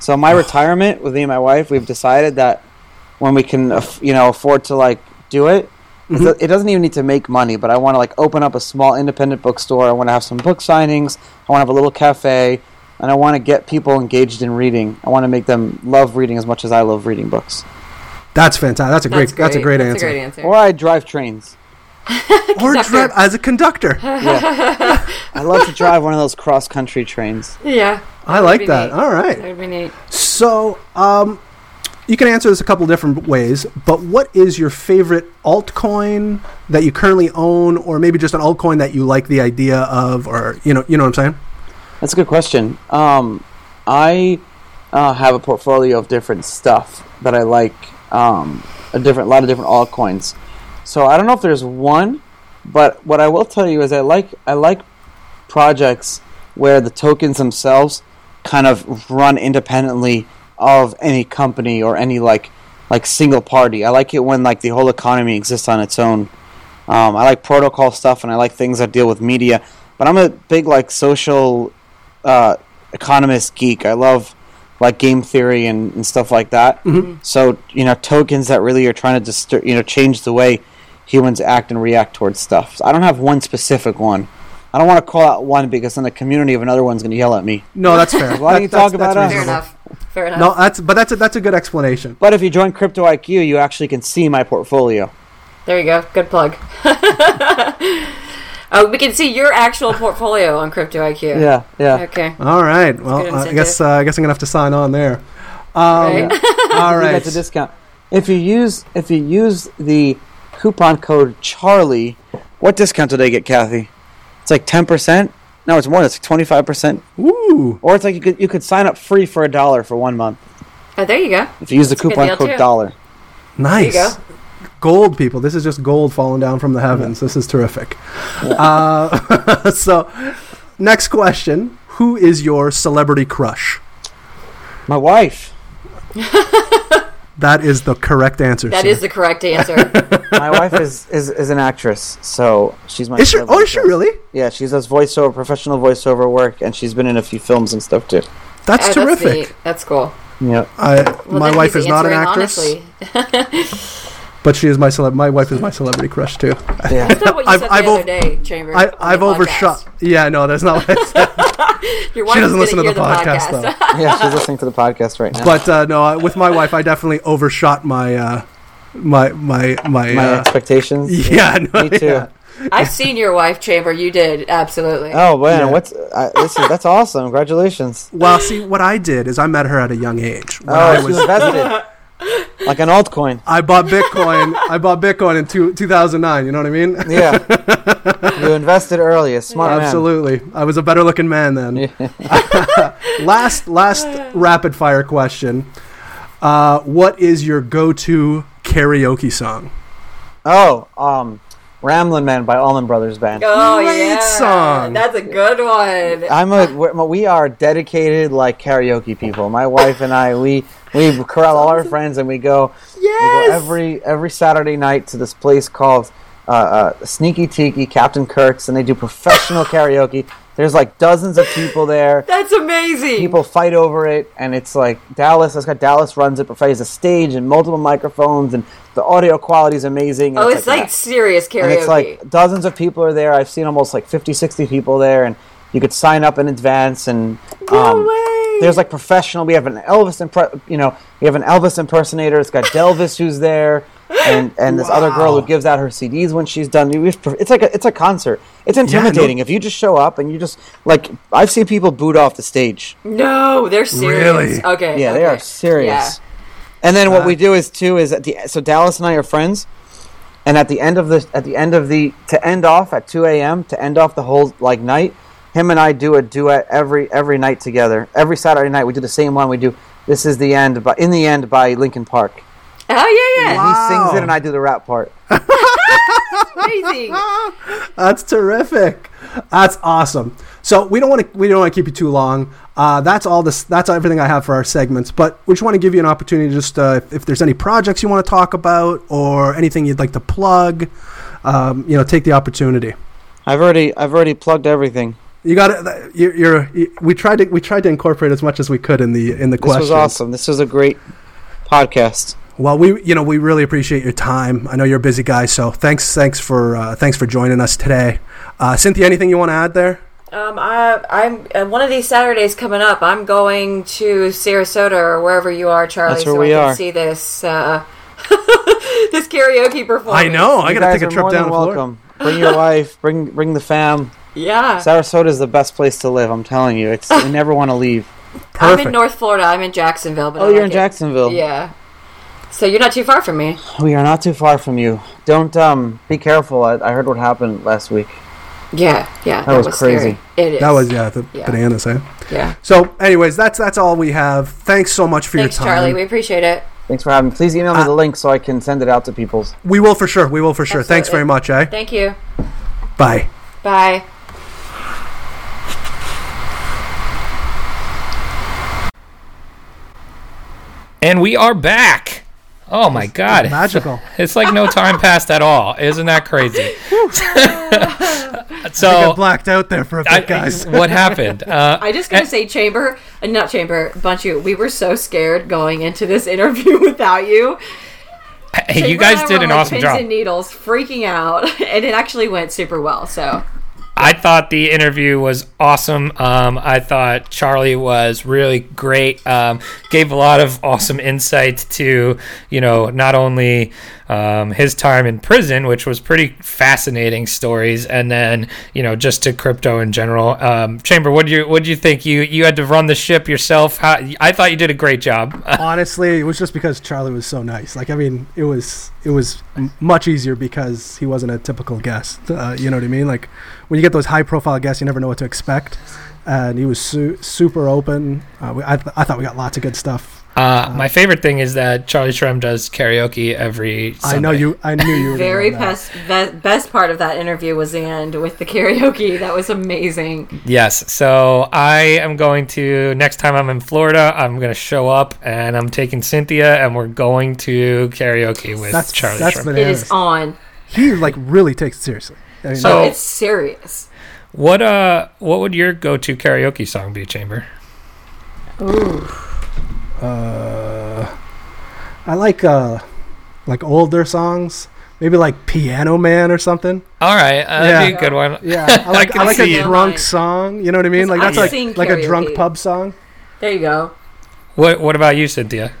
So my retirement with me and my wife, we've decided that when we can, you know, afford to like do it, it- it doesn't even need to make money. But I want to like open up a small independent bookstore. I want to have some book signings. I want to have a little cafe, and I want to get people engaged in reading. I want to make them love reading as much as I love reading books. That's fantastic. That's a great. That's That's, a great That's answer. a great answer. Or I drive trains. Or drive as a conductor. Yeah. I love to drive one of those cross country trains. yeah, I like that. neat. All right. that would be neat. So, um, you can answer this a couple different ways, but what is your favorite altcoin that you currently own, or maybe just an altcoin that you like the idea of, or you know, you know what I'm saying? That's a good question. Um, I uh, have a portfolio of different stuff that I like. Um, a different, lot of different altcoins. So I don't know if there's one, but what I will tell you is I like I like projects where the tokens themselves kind of run independently of any company or any like like single party. I like it when like the whole economy exists on its own. Um, I like protocol stuff and I like things that deal with media. But I'm a big like social uh, economist geek. I love like game theory and, and stuff like that. So you know tokens that really are trying to distur- you know change the way humans act and react towards stuff. So I don't have one specific one. I don't want to call out one because then the community of another one's going to yell at me. No, that's fair. Why don't you That- that's- talk about that's us? Fair enough. No, that's but that's a, that's a good explanation. But if you join Crypto IQ, you actually can see my portfolio. There you go. Good plug. oh, we can see your actual portfolio on Crypto IQ. Yeah, yeah. Okay. All right. Well, uh, I guess uh, I guess I'm gonna have to sign on there. Um, Right? All you right. get the discount. If you use if you use the coupon code Charlie, what discount do they get, Kathy? It's like ten percent. No, it's more. It's like twenty five percent. Ooh. Or it's like you could you could sign up free for a dollar for one month Oh, there you go. if you use the That's a coupon code too. dollar. Nice. There you Gold, people. This is just gold falling down from the heavens. This is terrific. Uh, so, next question Who is your celebrity crush? My wife. That is the correct answer. That sir. is the correct answer. My wife is, is, is an actress, so she's my. Is she, oh, is she really? Yeah, she does voiceover, professional voiceover work, and she's been in a few films and stuff too. That's Oh, terrific. That's, neat. that's cool. Yeah. I, Well, my wife is not an actress, but she is my celeb. My wife is my celebrity crush too. Yeah. That's not what you I've- said I've the ov- other day, Chamber. I, I've overshot. Yeah, no, that's not what I said. Your wife She doesn't listen to gonna the hear podcast, though. yeah, she's listening to the podcast right now. But uh, no, I- with my wife, I definitely overshot my uh, my my my. my uh, expectations. yeah, no, Me too. yeah. I've seen your wife, Chamber. You did absolutely. Oh man, Yeah. what's uh, listen? That's awesome. Congratulations. Well, see, what I did is I met her at a young age. When Oh, I you was, invested like an altcoin. I bought Bitcoin. I bought Bitcoin in two, 2009. You know what I mean? Yeah, you invested early. A smart man. Absolutely. I was a better looking man then. Yeah. Last last rapid fire question. Uh, what is your go to karaoke song? Oh, um, Ramblin' Man by Allman Brothers Band. Oh Great yeah, song. That's a good one. I'm a we're- we are dedicated like karaoke people. My wife and I we we corral all our friends and we go we go Yes. every every Saturday night to this place called uh, uh, Sneaky Tiki Captain Curt's and they do professional karaoke. There's like dozens of people there. That's amazing. people fight over it, and it's like Dallas. It's got Dallas runs it, provides a stage and multiple microphones, and the audio quality is amazing. oh, and it's like, serious karaoke. and it's like dozens of people are there. I've seen almost like 50, 60 people there, and you could sign up in advance. And no um, way. there's like professional. We have an Elvis, impre- you know, we have an Elvis impersonator. It's got Delvis who's there, and and this other girl who gives out her CDs when she's done. We have pro- It's like a, it's a concert. It's intimidating if you just show up and you just like I've seen people boot off the stage. no, they're serious. Really? Okay. Yeah, they are serious. Yeah. And then what Uh, we do is too is at the so Dallas and I are friends, and at the end of the at the end of the to end off at two a.m. to end off the whole like night, him and I do a duet every every night together. Every Saturday night we do the same one. We do "This Is the End," but in the end by Linkin Park. Oh yeah, yeah. Wow. He sings it and I do the rap part. Amazing. That's terrific. That's awesome. So we don't want to we don't want to keep you too long. Uh, that's all this. That's everything I have for our segments. But we just want to give you an opportunity. to Just uh, if, if there's any projects you want to talk about or anything you'd like to plug, um, you know, take the opportunity. I've already I've already plugged everything. You got it. You're, you're. You, we tried to we tried to incorporate as much as we could in the in the This questions. was awesome. This was a great podcast. Well, we you know we really appreciate your time. I know you're a busy guy, so thanks thanks for uh, thanks for joining us today. Uh, Cynthia, anything you want to add there? Um, I, I'm uh, one of these Saturdays coming up. I'm going to Sarasota or wherever you are, Charlie, That's where so we I can are. see this uh, this karaoke performance. I know. I You gotta guys take a are trip more down than to Florida. welcome. Bring your wife. Bring bring the fam. Yeah, Sarasota is the best place to live. I'm telling you, it's you never want to leave. I'm Perfect. in North Florida. I'm in Jacksonville. But Oh, I you're like in it. Jacksonville. Yeah. So you're not too far from me. We are not too far from you. Don't um be careful. I, I heard what happened last week. Yeah, yeah. That, was was, crazy. Scary. It is. That was yeah, the Yeah. bananas, eh? Yeah. So, anyways, that's that's all we have. Thanks so much for Thanks, your time. Charlie. We appreciate it. Thanks for having me. Please email me Uh, the link so I can send it out to people. we will for sure. We will for sure. Thanks very much, eh? Thank you. Bye. Bye. And we are back. Oh my god. It's Magical. It's like no time passed at all. Isn't that crazy? so I so blacked out there for a bit, guys. what happened? Uh, I just gotta say, Chamber, uh, not Chamber, Bunchu. We were so scared going into this interview without you. hey, you Chamber and guys did were an like awesome pins job. and needles, freaking out, and it actually went super well. So I thought the interview was awesome. Um, I thought Charlie was really great. Um, gave a lot of awesome insight to, you know, not only um, his time in prison, which was pretty fascinating stories, and then you know just to crypto in general. Um, Chamber, what do you what do you think? You you had to run the ship yourself. How, I thought you did a great job. Honestly, it was just because Charlie was so nice. Like, I mean, it was it was much easier because he wasn't a typical guest. Uh, you know what I mean? Like, when you get those high profile guests, you never know what to expect. And he was su- super open. Uh, we, I, th- I thought we got lots of good stuff. Uh, my favorite thing is that Charlie Shrem does karaoke every. Sunday. I know you. I knew you were. Very gonna love that. best, be- best part of that interview was the end with the karaoke. That was amazing. Yes. So I am going to next time I'm in Florida, I'm going to show up and I'm taking Cynthia and we're going to karaoke with That's Charlie that's Shrem. bananas. It is on. He like really takes it seriously. I mean, So- Oh, it's serious. What uh what would your go-to karaoke song be, Chamber? Ooh. Uh, I like uh, like older songs. Maybe like Piano Man or something. All right, uh, that'd be a good one. Yeah, I like can I like see a it. drunk song. You know what I mean? Like that's I sing like like a drunk pub song. There you go. What what about you, Cynthia?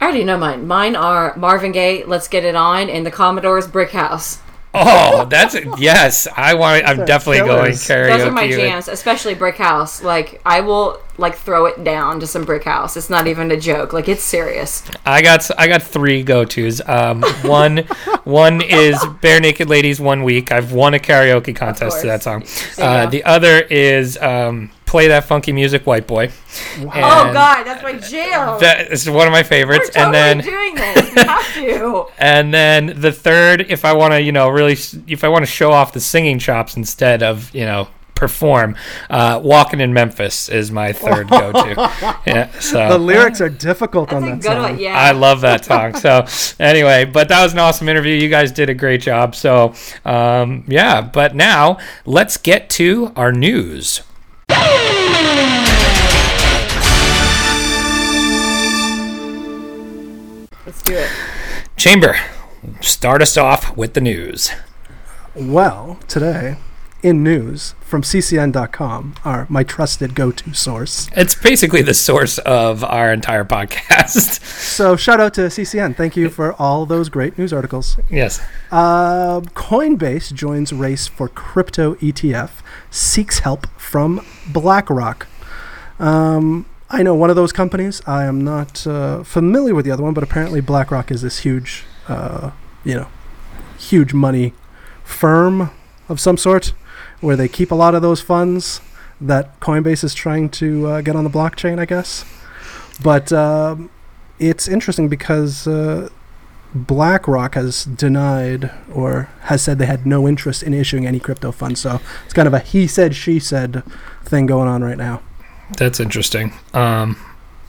I already know mine. Mine are Marvin Gaye, "Let's Get It On," and the Commodore's "Brick House." Oh, that's yes. I want. I'm They're definitely going killers. karaoke. Those are my jams, especially Brick House. Like I will like throw it down to some Brick House. It's not even a joke. Like it's serious. I got I got three go tos. Um, one one is Barenaked Ladies One Week. I've won a karaoke contest to that song. Uh, the other is um, Play That Funky Music, White Boy. oh God, that's my jam. That is one of my We're favorites. totally and then doing this. We have to. and then the third, if I want to, you know, really, if I want to show off the singing chops instead of, you know, perform, uh, "Walking in Memphis" is my third go-to. Yeah, so The lyrics are difficult That's on that good song. one. Yeah. I love that song. So anyway, but that was an awesome interview. You guys did a great job. So um, yeah, but now let's get to our news. Let's do it. Chamber, start us off with the news. Well, today in news from ccn.com, our my trusted go-to source. It's basically the source of our entire podcast. So shout out to CCN. Thank you for all those great news articles. yes. Uh, Coinbase joins race for crypto ETF, seeks help from BlackRock. Um, I know one of those companies. I am not uh, familiar with the other one, but apparently BlackRock is this huge, uh, you know, huge money firm of some sort, where they keep a lot of those funds that Coinbase is trying to uh, get on the blockchain, I guess. But um, it's interesting because uh, BlackRock has denied or has said they had no interest in issuing any crypto funds. So it's kind of a he said, she said thing going on right now. That's interesting. Um,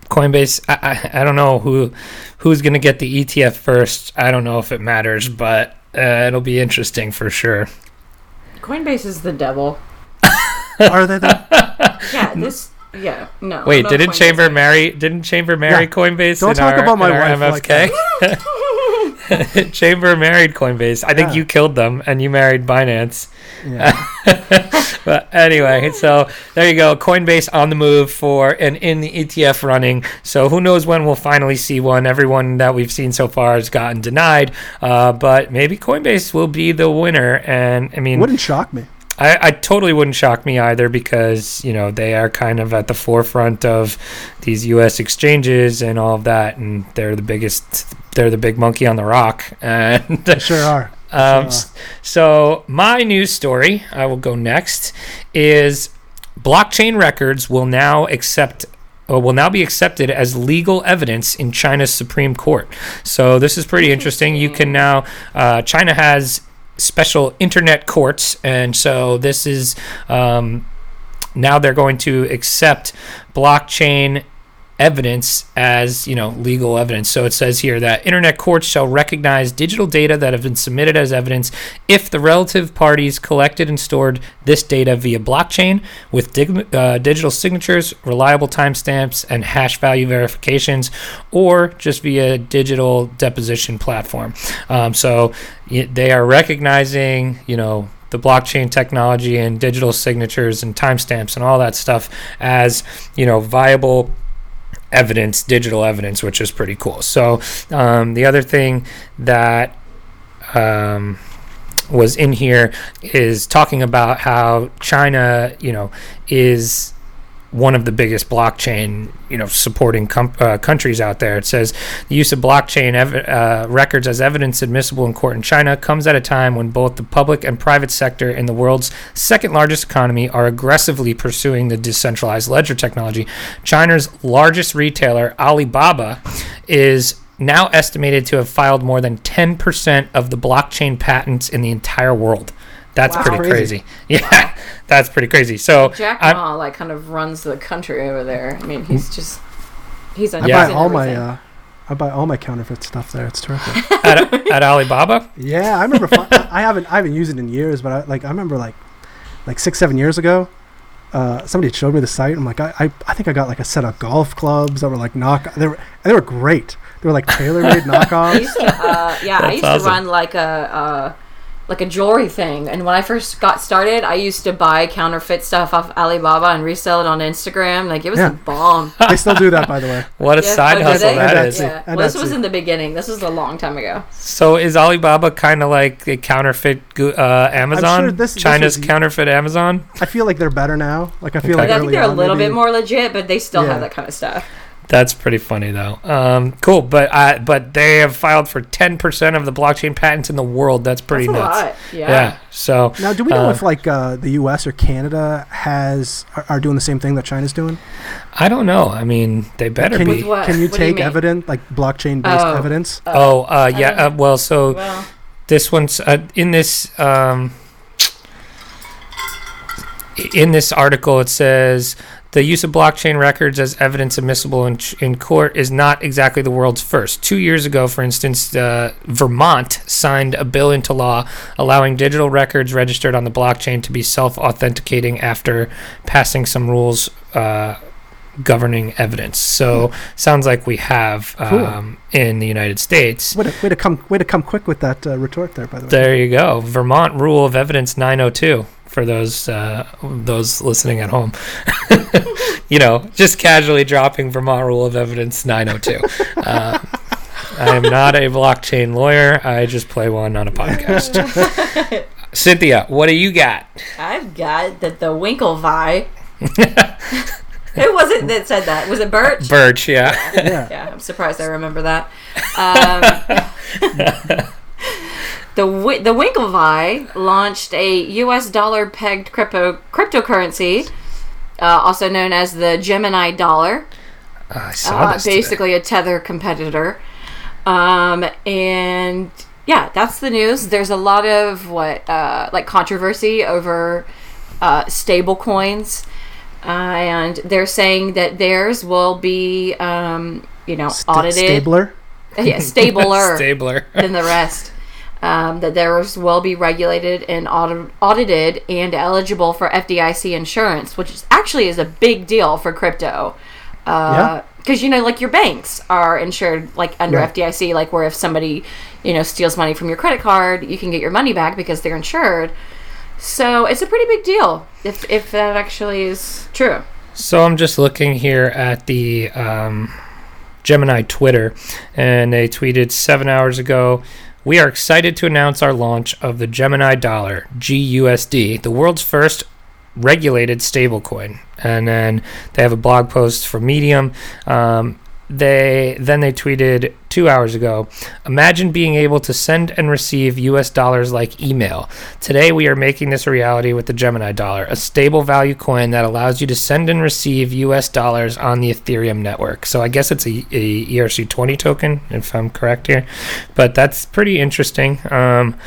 Coinbase, I, I, I don't know who who's going to get the ETF first. I don't know if it matters, but uh, it'll be interesting for sure. Coinbase is the devil. Are they? The, Yeah. This. Yeah. No. Wait, no didn't Coinbase. Chamber marry? Didn't Chamber marry Yeah. Coinbase? Don't in talk our- about my in our wife like MFK? Chamber married Coinbase. I think Yeah. you killed them, and you married Binance. yeah. But anyway, so there you go. Coinbase on the move for and in the ETF running. So who knows when we'll finally see one? Everyone that we've seen so far has gotten denied, uh, but maybe Coinbase will be the winner. And I mean, Wouldn't shock me. I, I totally wouldn't shock me either because you know they are kind of at the forefront of these U.S. exchanges and all of that, and they're the biggest. They're the big monkey on the rock, and They sure are. Um, Sure. so my news story, I will go next, is blockchain records will now accept or will now be accepted as legal evidence in China's Supreme Court. So this is pretty interesting. You can now uh, China has special internet courts, and so this is um, now they're going to accept blockchain evidence as you know legal evidence. So it says here that internet courts shall recognize digital data that have been submitted as evidence if the relative parties collected and stored this data via blockchain with dig- uh, digital signatures reliable timestamps and hash value verifications or just via digital deposition platform. Um, so they are recognizing you know the blockchain technology and digital signatures and timestamps and all that stuff as you know viable evidence, digital evidence, which is pretty cool. So um, the other thing that um, was in here is talking about how China, you know, is one of the biggest blockchain, you know, supporting com- uh, countries out there. It says the use of blockchain ev- uh, records as evidence admissible in court in China comes at a time when both the public and private sector in the world's second largest economy are aggressively pursuing the decentralized ledger technology. China's largest retailer, Alibaba, is now estimated to have filed more than 10% of the blockchain patents in the entire world. That's Wow. pretty Crazy. crazy. Yeah, that's pretty crazy. So Jack I'm- Ma like kind of runs the country over there. I mean, he's just he's on. I buy all my uh, I buy all my counterfeit stuff there. It's terrific. at, at Alibaba, yeah, I remember. fi- I I haven't I haven't used it in years, but I, like I remember like like six seven years ago. Uh, somebody showed me the site. I'm like, I, I, I think I got like a set of golf clubs that were like knock. They were they were great. They were like tailor made I knockoffs. used to, uh, yeah, I used awesome. to run like a uh, like a jewelry thing. And when I first got started, I used to buy counterfeit stuff off Alibaba and resell it on Instagram. Like it was Yeah. a bomb. they still do that, by the way. what a Yeah, side hustle that And is. that's. Yeah. Well, this was in the beginning. This was a long time ago. So is Alibaba kind of like a counterfeit gu- uh, Amazon? this- this China's was- counterfeit Amazon? I feel like they're better now. Like I feel Okay. like I think they're a little maybe- bit more legit, but they still Yeah. have that kind of stuff. That's pretty funny though. Um, cool, but uh, but they have filed for ten percent of the blockchain patents in the world. That's pretty That's a nuts. lot. Yeah. Yeah. So Now, do we know uh, if like uh, the U.S. or Canada has are, are doing the same thing that China's doing? I don't know. I mean, they better Can be. you, can you What do you take evidence like blockchain based Oh. evidence? oh, uh, yeah. Uh, well, so Well, this one's uh, in this um, in this article it says the use of blockchain records as evidence admissible in, in court is not exactly the world's first. Two years ago, for instance, uh, Vermont signed a bill into law allowing digital records registered on the blockchain to be self authenticating after passing some rules uh, governing evidence. So, sounds like we have Cool. um, in the United States. Way to, way to come way to come quick with that uh, retort there, by the way. There you go. Vermont Rule of Evidence 902 for those uh, those listening at home. you know, just casually dropping Vermont Rule of Evidence 902. Uh, I am not a blockchain lawyer. I just play one on a podcast. Cynthia, what do you got? I've got that the Winklevi. Who was it that said that? Was it Birch? Birch, yeah. yeah. Yeah, I'm surprised I remember that. Um, the the Winklevi launched a U.S. dollar pegged crypto cryptocurrency, uh, also known as the Gemini dollar. I saw Uh, this. today. basically a tether competitor. Um, and yeah, that's the news. There's a lot of what uh, like controversy over uh, stable coins, uh, and they're saying that theirs will be um, you know St- audited, Stabler. yeah, stabler Stabler. than the rest. Um, that theirs will be regulated and audit- audited and eligible for FDIC insurance, which is actually is a big deal for crypto. Yeah. Because you know, like your banks are insured, like under Right. FDIC, like where if somebody, you know, steals money from your credit card, you can get your money back because they're insured. So it's a pretty big deal if if that actually is true. So I'm just looking here at the um, Gemini Twitter, and they tweeted seven hours ago. We are excited to announce our launch of the Gemini Dollar (GUSD), the world's first regulated stablecoin. And then they have a blog post for Medium. Um, they then they tweeted two hours ago. Imagine being able to send and receive U.S. dollars like email. Today we are making this a reality with the Gemini dollar, a stable value coin that allows you to send and receive U.S. dollars on the Ethereum network. So I guess it's a, a ERC20 token, if I'm correct here. But that's pretty interesting. Um,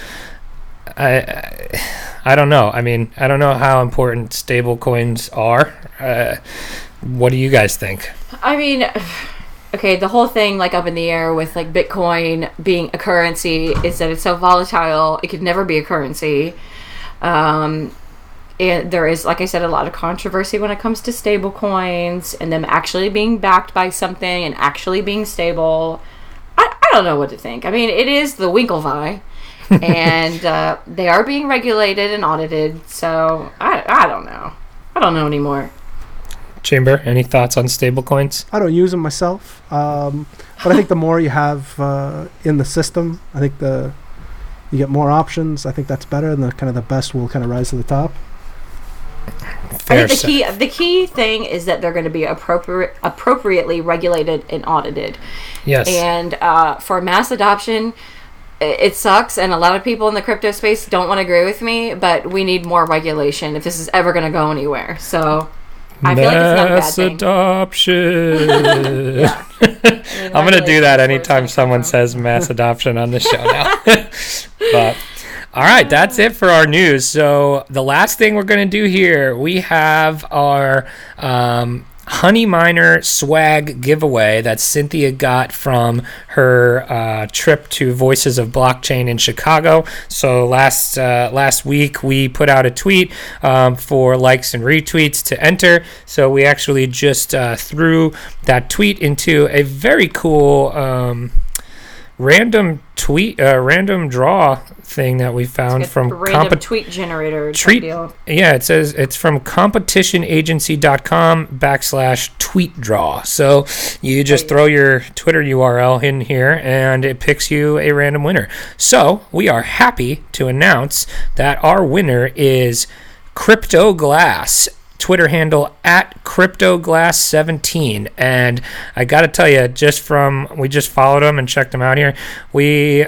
I, I I don't know. I mean, I don't know how important stable coins are. Uh, what do you guys think? I mean, okay, the whole thing like up in the air with like Bitcoin being a currency is that it's so volatile; it could never be a currency. Um, there is, like I said, a lot of controversy when it comes to stable coins and them actually being backed by something and actually being stable. I, I don't know what to think. I mean, it is the Winklevi. and uh, they are being regulated and audited. So I, I don't know. I don't know anymore. Chamber, any thoughts on stablecoins? I don't use them myself, um, but I think the more you have uh, in the system, I think the you get more options. I think that's better, and the kind of the best will kind of rise to the top. Fair I think the sa- key the key thing is that they're going to be appropriate appropriately regulated and audited. Yes. And uh, for mass adoption, it sucks, and a lot of people in the crypto space don't want to agree with me. But we need more regulation if this is ever going to go anywhere. So I feel like it's not a bad Mass thing. adoption. I'm gonna do that anytime someone says mass adoption on the show now. but all right, that's it for our news. So the last thing we're gonna do here, we have our um, Honeyminer swag giveaway that Cynthia got from her uh, trip to Voices of Blockchain in Chicago. So last uh, last week we put out a tweet um, for likes and retweets to enter. So we actually just uh, threw that tweet into a very cool. Um, random tweet uh, random draw thing that we found from random compe- tweet generator Treat- deal. yeah, it says it's from competitionagency.com backslash tweet draw. So you just throw your Twitter URL in here and it picks you a random winner. So we are happy to announce that our winner is Crypto Glass. Twitter handle at CryptoGlass17. And I got to tell you, just from we just followed him and checked him out here, we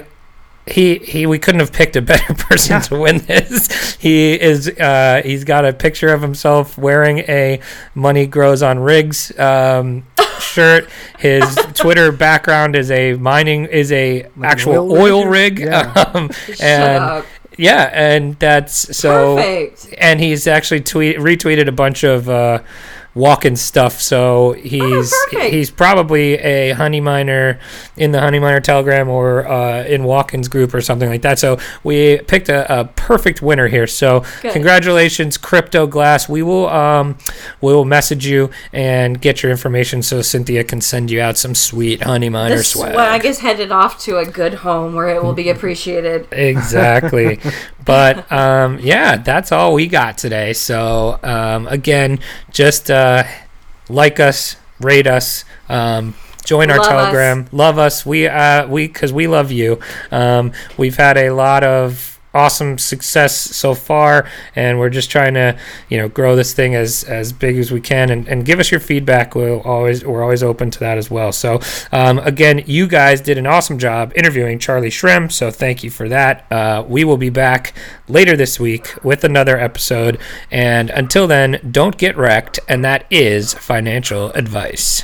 he he we couldn't have picked a better person to win this. He is uh, he's got a picture of himself wearing a "Money Grows on Rigs" um, shirt. His Twitter background is a mining is a actual oil oil rig? rig, Yeah. um, Shut and up. Yeah, and that's so Perfect. and he's actually tweet retweeted a bunch of uh, walk-in stuff. So he's perfect. he's probably a Honeyminer in the Honeyminer telegram or uh, in walk-ins group or something like that. So we picked a, a perfect winner here. So Good. congratulations, Crypto Glass. We will um we will message you and get your information so Cynthia can send you out some sweet Honeyminer This swag. swag is headed off to a good home where it will be appreciated. exactly but um, yeah that's all we got today so um, again just uh, like us rate us um, join our Love us. telegram. Love us. We uh, we because we love you. Um, we've had a lot of awesome success so far and we're just trying to you know grow this thing as as big as we can and, and give us your feedback. We'll always we're always open to that as well. So um, again you guys did an awesome job interviewing charlie shrem so thank you for that. Uh, we will be back later this week with another episode and until then don't get wrecked and that is financial advice